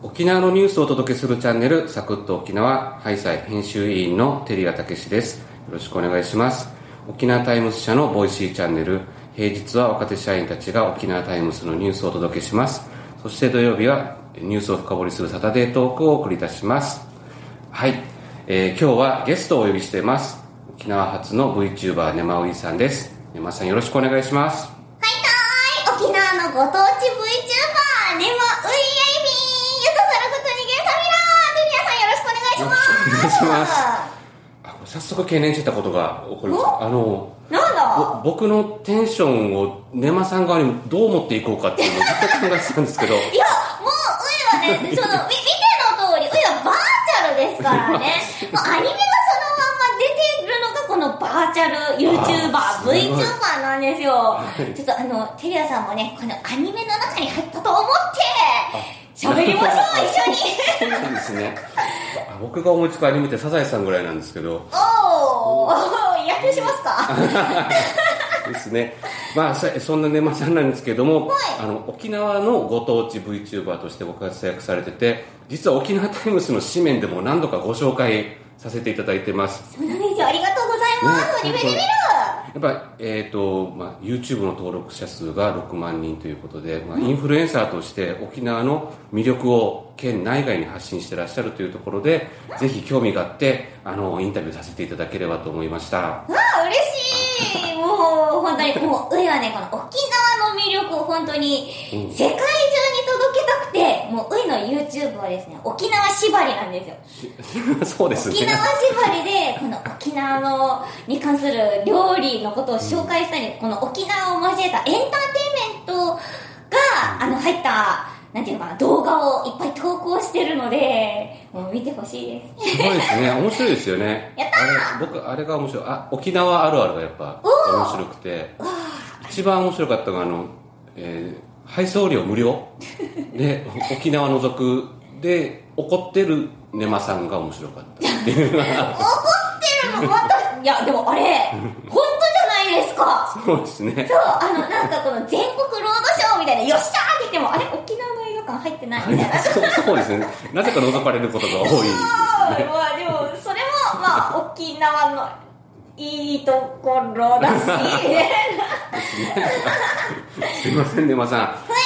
沖縄のニュースをお届けするチャンネルサクッと沖縄ハイサイ編集委員の照屋武です。よろしくお願いします。沖縄タイムズ社の Voicy チャンネル平日は若手社員たちが沖縄タイムズのニュースをお届けします。そして土曜日はニュースを深掘りするサタデートークをお送りいたします。はい、えー今日はゲストをお呼びしています。沖縄初の VTuber 根間ういさんです。根間さんよろしくお願いします。はいたーい。沖縄のご当地 VTuber お願いします。あこれ早速懸念してたことが起こりました。あのなんだ？ぼ僕のテンションをネマさん側にどう持っていこうかっていうのをずっと考えてたんですけど。いやもうウイはねそのみ見ての通りウイはバーチャルですからね。もうアニメがそのまんま出てるのがこのバーチャル YouTuber あーすごい VTuber なんですよ。ちょっとあのテリアさんもねこのアニメの中に入ったと思って喋りましょう一緒にそうなんですね。あ僕が思いつくアニメってサザエさんぐらいなんですけど。おお野球しますか？ですね。まあそそんなネマさんなんですけども、はい。あの沖縄のご当地 VTuber としてご活躍されてて実は沖縄タイムスの紙面でも何度かご紹介させていただいてます。そうなんですよ。ありがとうございます、ねっぱ、えーとまあ、YouTube の登録者数が6万人ということで、まあ、インフルエンサーとして沖縄の魅力を県内外に発信してらっしゃるというところでぜひ興味があってあのインタビューさせていただければと思いました。わあ嬉しい。もう本当にもう上はねこの沖縄の魅力を本当にうん。世界中もう上の YouTube はですね沖縄縛りなんですよ。そうですね。沖縄縛りでこの沖縄のに関する料理のことを紹介したり、この沖縄を交えたエンターテインメントがあの入ったなんていうのかな動画をいっぱい投稿してるのでもう見てほしいです。すごいですね。面白いですよね。やった僕あれが面白い。あ沖縄あるあるがやっぱ面白くて。一番面白かったのがあの、えー配送料無料？で沖縄除くで怒ってるネマさんが面白かった。っていう怒ってるのまたいやでもあれ本当じゃないですか。そうですね。そうあのなんかこの全国ロードショーみたいなよっしゃーって言ってもあれ沖縄の映画館入ってないみたいな。そうそうですね。なぜか覗かれることが多いですよねまあでもそれもまあ沖縄のいいところだしすいませんね、まさ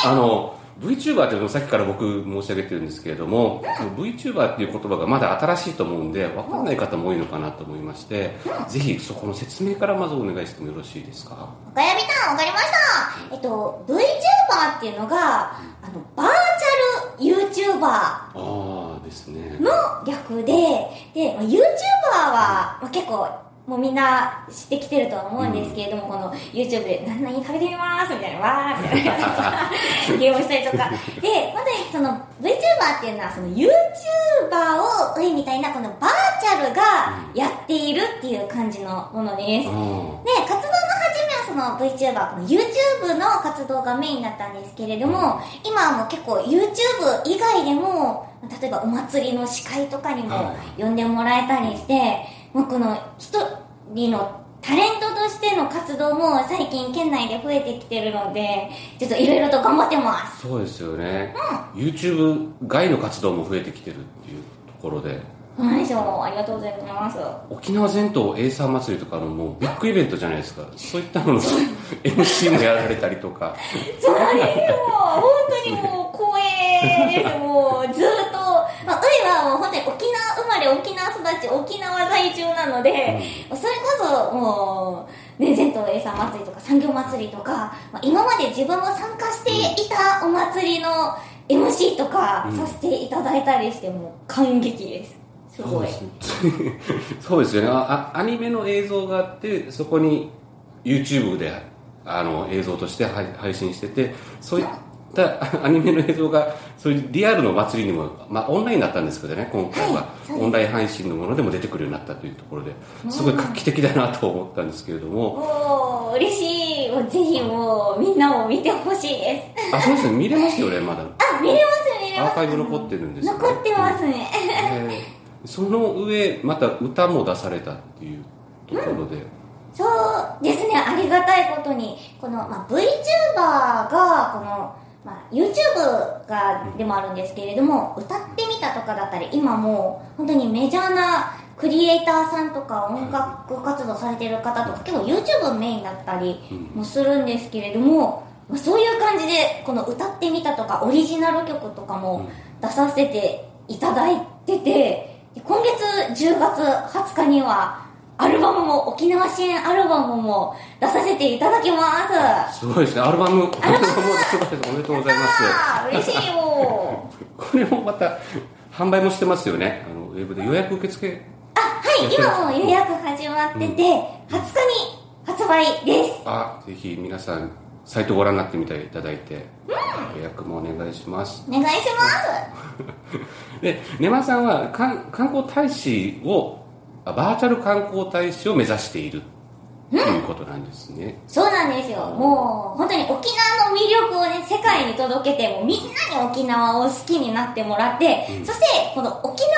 ん。あの、VTuber っていうのをさっきから僕申し上げてるんですけれども、VTuber っていう言葉がまだ新しいと思うんで、わかんない方も多いのかなと思いまして、ぜひそこの説明からまずお願いしてもよろしいですか？岡山さんわかりました。えっと VTuber っていうのがあのバーチャル YouTuber ああですね。の略でで、まあ YouTuber は、まあ、結構もうみんな知ってきてるとは思うんですけれども、この YouTube で「何々食べてみます」みたいな「わー」みたいな ゲームしたりとか。でまだその VTuber っていうのはその YouTuber を上みたいなこのバーチャルがやっているっていう感じのものです、あで活動の初めはその VTuber この YouTube の活動がメインだったんですけれども、今はもう結構 YouTube 以外でも例えばお祭りの司会とかにもは呼ん。でもらえたりして、もうこの一人のタレントとしての活動も最近県内で増えてきてるのでちょっといろいろと頑張ってます。そうですよね。YouTube 外の活動も増えてきてるっていうところで、そうなんですよ。ありがとうございます。沖縄全島 A さん祭りとかのもうビッグイベントじゃないですか。そういったのの MC もやられたりとか。そうなんですよ本当にもう光栄です。もうずっと、まあ、ういはもう本当に沖縄れ沖縄育ち沖縄在住なので、それこそもうね全島 A さん祭りとか産業祭りとか、まあ、今まで自分も参加していたお祭りの MC とかうん。させていただいたりしてもう感激です。すごい。そうです よね。ああアニメの映像があってそこに YouTube であの映像として配配信しててそういったアニメの映像がそういうリアルの祭りにも、まあ、オンラインだったんですけどね今回は、はいオンライン配信のものでも出てくるようになったというところですごい画期的だなと思ったんですけれども。もう嬉しい。もうぜひもうみんなも見てほしいです。あそうですね。見れますよねまだ。あ見れます見れます。アーカイブ残ってるんですよね。残ってますね。えーその上また歌も出されたっていうところで、そうですね。ありがたいことにこの、まあ、VTuber がこのまあ、YouTube がでもあるんですけれども、歌ってみたとかだったり今もう本当にメジャーなクリエイターさんとか音楽活動されてる方とか結構 YouTube メインだったりもするんですけれども、まあ、そういう感じでこの歌ってみたとかオリジナル曲とかも出させていただいてて今月10月20日にはアルバムも沖縄支援アルバムも出させていただきます。すごいですね。アルバムアルバムすごいですおめでとうございます。嬉しい。よ これもまた販売もしてますよね。あのウェブで予約受付あはい今もう予約始まってて、20日に発売です。あぜひ皆さんサイトご覧になってみていただいて、予約もお願いします。お願いします。で根間さんは観観光大使をあバーチャル観光大使を目指している。ということなんですね、そうなんですよ。もう本当に沖縄の魅力をね世界に届けてもうみんなに沖縄を好きになってもらって、そしてこの沖縄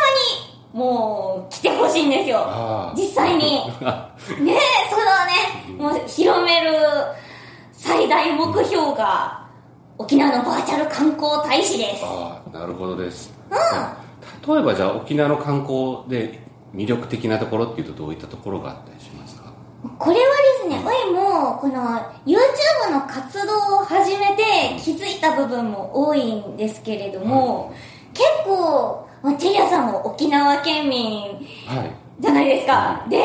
にもう来てほしいんですよ。実際に。ねえそのねもう広める最大目標が沖縄のバーチャル観光大使です。ああなるほどです、例えばじゃあ沖縄の観光で魅力的なところっていうとどういったところがあったりしますか？これはですね、おいもこの YouTube の活動を始めて気づいた部分も多いんですけれども、結構、まあテリアさんも沖縄県民はいじゃないですか。で、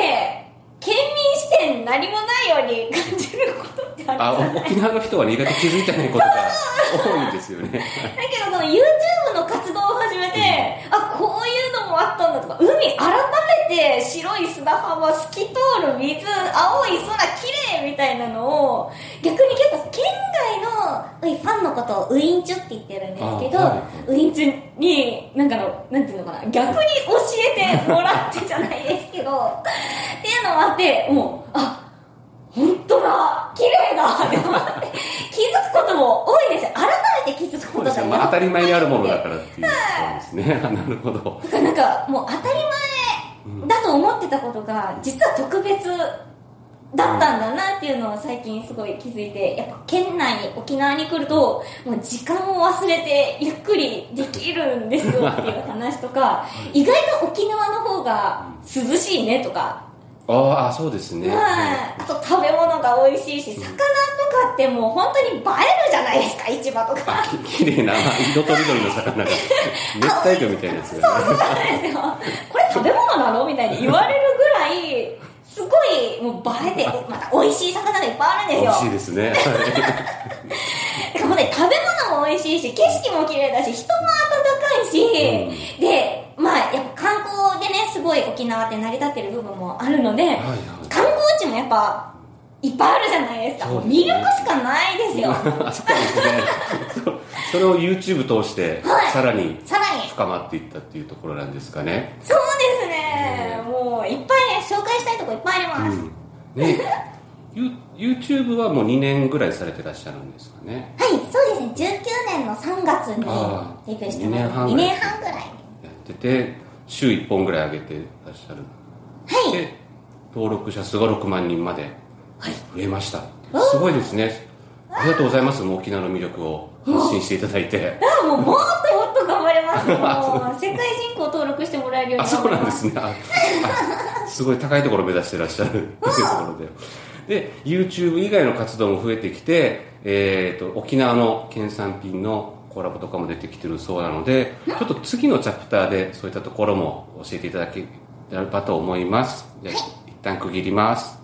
県民視点何もないように感じることってあるじあ沖縄の人は意外と気づいてないことが多いんですよね。だけどこの YouTube の活動を始めて、ういうのもあったんだとか海改めて白い砂浜透き通る水青い空綺麗みたいなのを逆に結構県外のファンのことをウインチュって言ってるんですけど、あはい。ウインチュになんかのなんていうのかな逆に教えてもらってじゃないですけどっていうのもあってもうあ本当だ綺麗だって思って気づくことも多いです。よ改めて気づくことがね、まあ、当たり前にあるものだからっていう。ところですね。なるほど。だからなんかもう当たり前だと思ってたことが実は特別だったんだなっていうのを最近すごい気づいてやっぱ県内に沖縄に来るともう時間を忘れてゆっくりできるんですよっていう話とか意外と沖縄の方が涼しいねとかああそうですね、はい、あと食べ物が美味しいし魚とかってもう本当に映えるじゃないですか市場とか。綺麗な色とりどりの魚が。熱帯魚みたいなやつがね。そうなんですよ。これ食べ物なのみたいに言われるぐらいすごいもう映えてまた美味しい魚がいっぱいあるんですよ。美味しいですね。だからもうね食べ物も美味しいし景色も綺麗だし人も温かいし、でまあやっぱ観光でねすごい沖縄って成り立ってる部分もあるので、はい観光地もやっぱいっぱいあるじゃないですか。ね。魅力しかないですよ。あ そうですね。そそれを YouTube 通してはい。さらにさらに。深まっていったっていうところなんですかね、そうですね。もういっぱいね紹介したいとこいっぱいあります、うん。ね。You- YouTube はもう2年ぐらいされてらっしゃるんですかね。はい、そうですね。19年の3月にデビューしてもら二年半2年半ぐらいってて週1本ぐらい上げてらっしゃる。はい。で登録者数が6万人まで増えました、おすごいですね。ありがとうございます。沖縄の魅力を発信していただいて。あもうもっともっと頑張れます。世界人口登録してもらえるようあにそうなんです。す。ねすごい高いところを目指してらっしゃる。というところで。で YouTube 以外の活動も増えてきて、えー、と沖縄の県産品のコラボとかも出てきてるそうなのでちょっと次のチャプターでそういったところも教えていただければと思います。じゃあ一旦区切ります。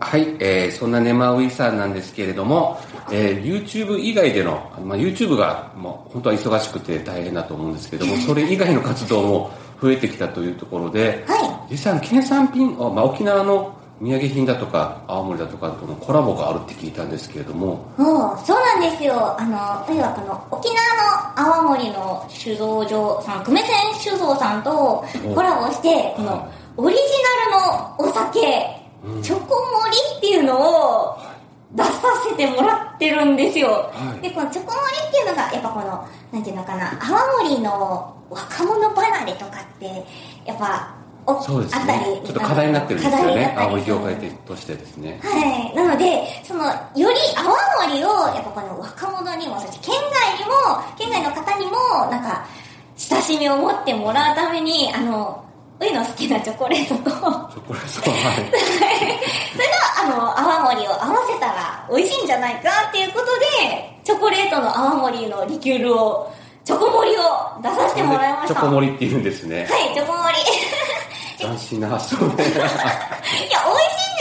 はい、えーそんなネマウイさんなんですけれども、えー YouTube 以外での、まあ、YouTube がもう本当は忙しくて大変だと思うんですけども、それ以外の活動も増えてきたというところで、は実際の県産品、あまあ、沖縄の土産品だとか、青森だとかとのコラボがあるって聞いたんですけれども、もう、そうなんですよ。あの、というかこの、沖縄の泡盛の酒造場さん、久米泉酒造さんとコラボして、この、オリジナルのお酒、チョコ盛りっていうのを出させてもらってるんですよ。はい。で、このチョコ盛りっていうのが、やっぱこの、なんていうのかな、泡盛の若者離れとかって、やっぱ、おそうですあったり。ねちょっと課題になってるんですよね。青森なったり。する業界としてですね。はい。なので、その、より泡盛を、やっぱこの若者にも、そして県外にも、県外の方にも、なんか、親しみを持ってもらうために、あの、ういの好きなチョコレートと、それと、チョコレート。はい。あの、泡盛を合わせたら美味しいんじゃないかっていうことで、チョコレートの泡盛のリキュールを、チョコ盛りを出させてもらいました。チョコ盛りって言うんですね。はい、チョコ盛り。斬新な発想でいや、美味しいんで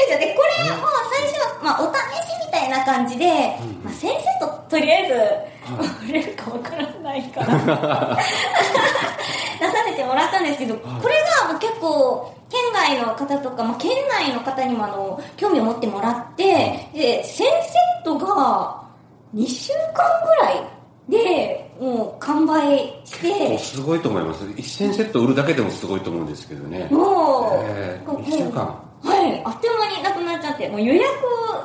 すよ。ね。これは最初は、まあ、お試しみたいな感じで、まあ、先生ととりあえず、売れるかわからないから、出させてもらったんですけど、これがもう結構、県外の方とか、まあ、県内の方にもあの、興味を持ってもらって、で、1000セットが2週間ぐらいで、もう完売して、すごいと思います。1000セット売るだけでもすごいと思うんですけどね。もう、えーもう一週間。はい、あっという間になくなっちゃって、もう予約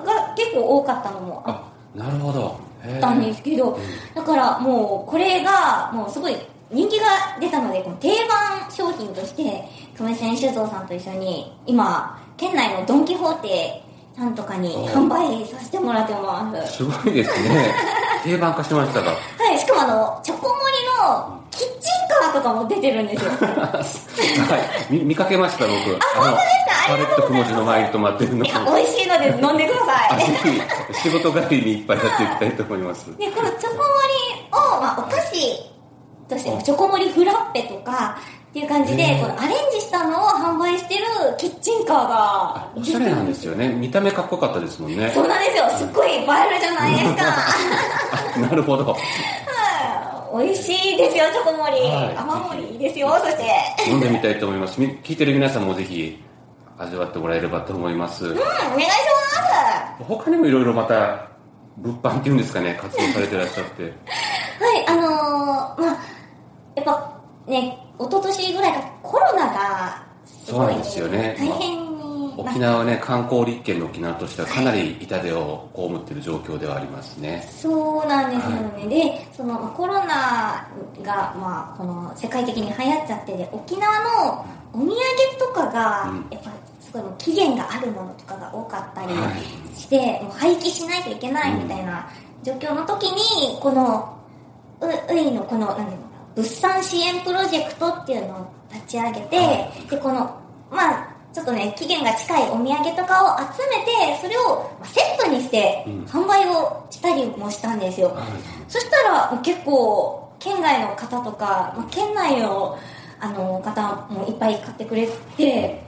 が結構多かったのも。ああなるほど。ったんですけど、だからもうこれがもうすごい人気が出たので、この定番商品として、亀仙酒造さんと一緒に、今、県内のドン・キホーテさんとかにお販売させてもらってます。すごいですね定番化してましたか？はい、しかもあの、チョコ盛りのキッチンカーとかも出てるんですよ。はい。見見かけました僕。あ本当ですか？パレットくも字の前に止まってるの。いや、美味しいので飲んでください。仕事帰りにいっぱいやっていきたいと思います。でこのチョコ盛りを、まあ、お菓子としてチョコ盛りフラッペとかっていう感じで、このアレンジしたのを販売してるキッチンカーがおしゃれなんですよね。見た目かっこよかったですもんね。そうなんですよ。すっごい映えるじゃないですか。あ なるほど。はい。美味しいですよチョコ盛り、はい。泡盛りいいですよそして。飲んでみたいと思います。み聞いてる皆さんもぜひ味わってもらえればと思います。うんお願いし他にもいろいろまた物販っていうんですかね。活動されてらっしゃって。ま すはいあのー、まあやっぱね一昨年ぐらいからコロナがすごいそうなんですよね。大変にな沖縄はね観光立県の沖縄としてはかなり痛手を被っている状況ではありますね。そうなんですよね、でそのまあコロナが、まあ、この世界的に流行っちゃってで沖縄のお土産とかが、うん。やっぱすごい期限があるものとかが多かったりはい。して、もう廃棄しないといけないみたいな状況の時にこのうういのこの何ていうの？物産支援プロジェクトっていうのを立ち上げて、でこのまあちょっとね期限が近いお土産とかを集めてそれをまあセットにしてうん。販売をしたりもしたんですよ、はい。そしたら結構県外の方とか、まあ、県内のあの方もいっぱい買ってくれて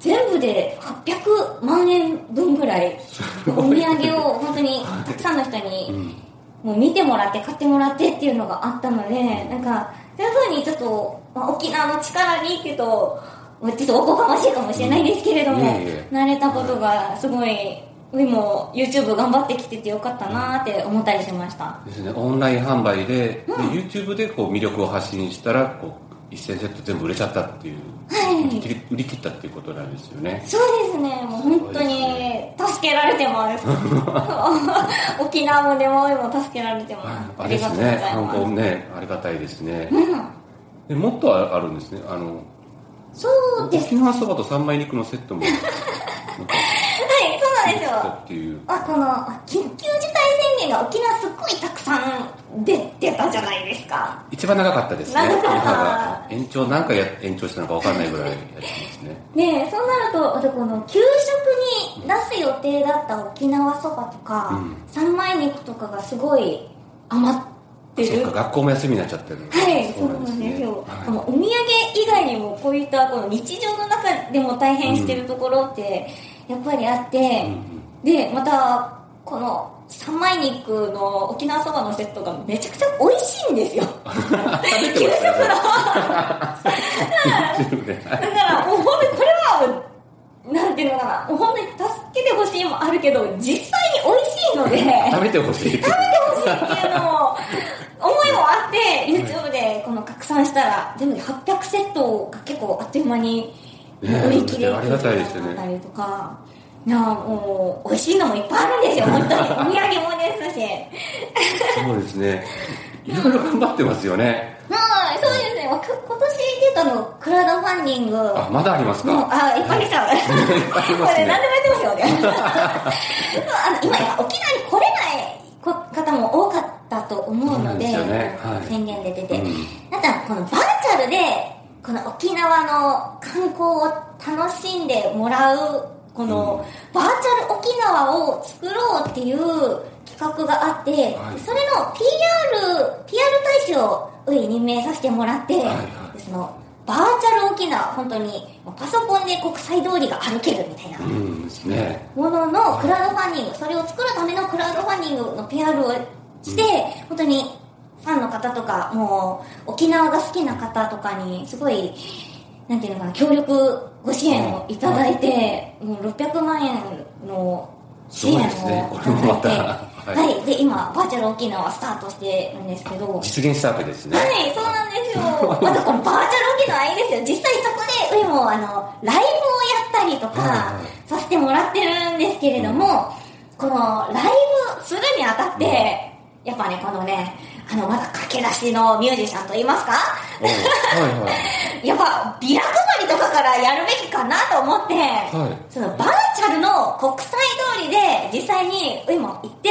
全部で800万円分ぐらいお土産を本当にたくさんの人にうんもう見てもらって買ってもらってっていうのがあったのでなんかそういうふうにちょっと、まあ、沖縄の力にっていうとちょっとおこがましいかもしれないですけれども、慣れたことがすごいでも YouTube 頑張ってきててよかったなって思ったりしました。ですね。オンライン販売で,、で YouTube でこう魅力を発信したらこう1000セット全部売れちゃったっていう、はい。売り売り切ったっていうことなんですよね。そうですね。もう本当に助けられてます。沖縄もでもも助けられてます。あれですね。観光ねありがたいですね、うん。でもっとああるんですね。あのそうです。沖縄そばと三枚肉のセットも はいそうなんですよ。っていう。あこのあ緊急事が沖縄すっごいたくさん出てたじゃないですか。一番長かったですね長かった。延長何回や延長したのか分かんないぐらいやってますね。ねえそうなるとあとこの給食に出す予定だった沖縄そばとか、うん。三枚肉とかがすごい余ってる。そっか学校も休みになっちゃってる。はい、そうなんですよ。はい。お土産以外にもこういったこの日常の中でも大変してるところってやっぱりあって、でまたこの三枚肉の沖縄そばのセットがめちゃくちゃ美味しいんですよ。食べてましたよねだからもう本当にこれはなんていうのかな、もう本当に助けてほしいもあるけど実際に美味しいので。食べてほしい食べてほしいっていうのも思いもあって YouTube でこの拡散したら全部で800セットが結構あっという間にね売り切れありがたりとかいやもう美味しいのもいっぱいあるんですよ 本当に。お土産もですし。そうですね。いろいろ頑張ってますよね。はいそうですね。今年でいうとあの、クラウドファンディング。あ、まだありますか？あ、いっぱい来た。い。っぱいありますね。これ何でもやってますよね。あの今、沖縄に来れないこ方も多かったと思うので、そうなんですよね。はい。宣言出てて。うん。たら、このバーチャルで、この沖縄の観光を楽しんでもらう、この、バーチャル沖縄を作ろうっていう企画があって、はい。それの PR、PR 大使をに任命させてもらって、はいはい。その、バーチャル沖縄、本当に、パソコンで国際通りが歩けるみたいな。もののクラウドファンディング、それを作るためのクラウドファンディングの PR をして、本当にファンの方とか、もう沖縄が好きな方とかに、すごい、なん。ていうのかな、協力ご支援をいただいて、もう600万円の支援をいすごいですねまただいて、はい。はい、で、今、バーチャル沖縄スタートしてるんですけど、実現したわけですね。はい、そうなんですよ。またこのバーチャル沖縄いいですよ。実際そこで、うもあの、ライブをやったりとかはいはい。させてもらってるんですけれども、このライブするにあたって、やっぱね、このね、あの、まだ駆け出しのミュージシャンといいますか？はいはい。やっぱ、ビラ配りとかからやるべきかなと思って、はいそのバーチャルの国際通りで実際にウイも行って、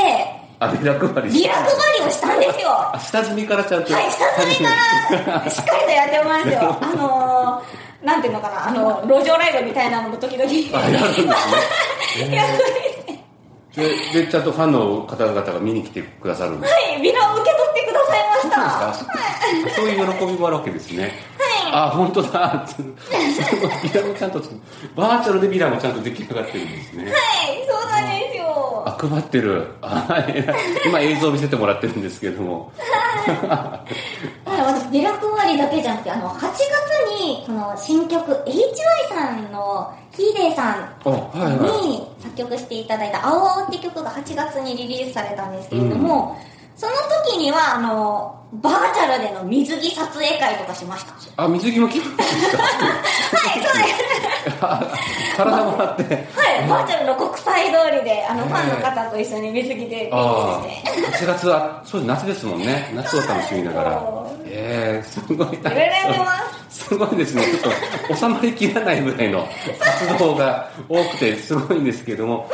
あ、ビラ配りビラ配りをしたんですよ。あ、下積みからちゃんと。はい、下積みからしっかりとやってますよ。あのー、なんていうのかな、あの、路上ライブみたいなのも時々。あ、やるんですね。やるで、で、ちゃんとファンの方々が見に来てくださるんですはい、ビラを受け取ってくださいました。か？そういう喜びもあるわけですね。はあ、本当だ。ビラもちゃんと、バーチャルでビラもちゃんと出来上がってるんですね。い、はい、そうなんですよ。あ、配ってる。あ今映像を見せてもらってるんですけれども。はい、私、ビラ配りだけじゃなくて、あの、8月に、この新曲、HY さんのヒーデーさんあ、はいはい。曲していただいた「青青」って曲が8月にリリースされたんですけれども、その時にはあのバーチャルでの水着撮影会とかしました。あ、水着も着るんですか？はいそうです。体もらって。はい、バーチャルの国際通りであのファンの方と一緒に水着でリリして。8月は、そうです、夏ですもんね。夏を楽しみながら。ええすごい。いろいろいろいろやってますすごいですね。ちょっと収まりきらないぐらいの活動が多くてすごいんですけども、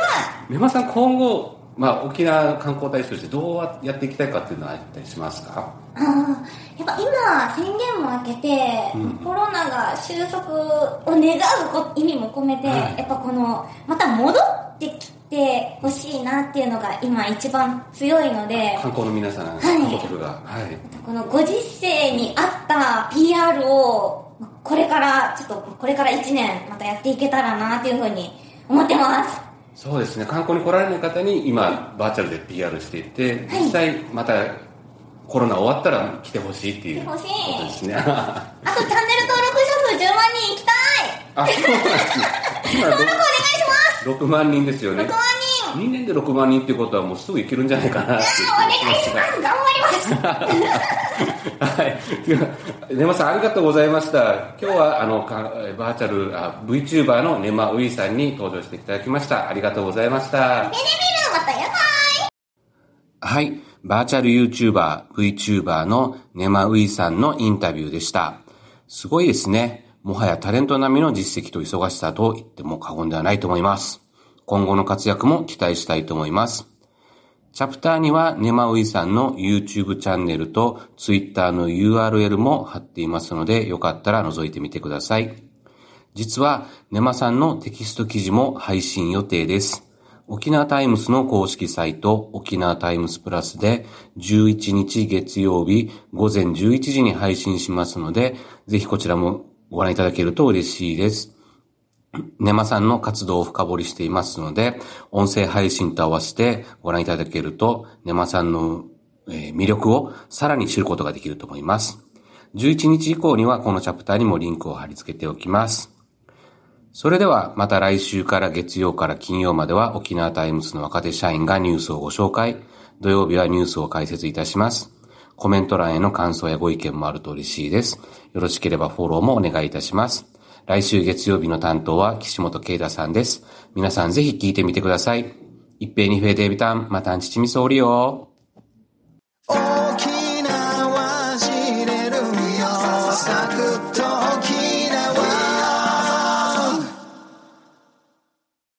メマさん今後、まあ、沖縄観光大使としてどうやっていきたいかっていうのはあったりしますか？あーやっぱ今宣言も明けて、うん。コロナが収束を願うこ意味も込めて、はい。やっぱこのまた戻ってきてほしいなっていうのが今一番強いので観光の皆さん、い観光客が。はい。このご時世に合った PR をこれからちょっとこれから1年またやっていけたらなっていうふうに思ってますそうですね。観光に来られない方に今、バーチャルで PR していて、実際またコロナ終わったら来てほしいっていうこ来てほしいとですね。あとチャンネル登録者数10万人行きたいあ、そうなんですね。今 登録お願い6万人ですよね。6万人2年で6万人ってことはもうすぐ行けるんじゃないかなって お願いします頑張りますはい。では、ネマさんありがとうございました。今日は、あの、かバーチャル、あ、VTuber のネマウイさんに登場していただきました。ありがとうございました。ビリビリまたやばいはい。バーチャル YouTuber、VTuber のネマウイさんのインタビューでした。すごいですね。もはやタレント並みの実績と忙しさと言っても過言ではないと思います。今後の活躍も期待したいと思います。チャプターにはネマウイさんの YouTube チャンネルと Twitter の URL も貼っていますので、よかったら覗いてみてください。実は、ネマさんのテキスト記事も配信予定です。沖縄タイムスの公式サイト、沖縄タイムスプラスで、11日月曜日午前11時に配信しますので、ぜひこちらもご覧いただけると嬉しいです。ネマさんの活動を深掘りしていますので、音声配信と合わせてご覧いただけると、ネマさんの魅力をさらに知ることができると思います。11日以降にはこのチャプターにもリンクを貼り付けておきます。それではまた来週から月曜から金曜までは沖縄タイムズの若手社員がニュースをご紹介。土曜日はニュースを解説いたします。コメント欄への感想やご意見もあると嬉しいです。よろしければフォローもお願いいたします。来週月曜日の担当は岸本啓太さんです。皆さんぜひ聞いてみてください。いっぺーにふぇーでーびたん、またんちちみそーりよ。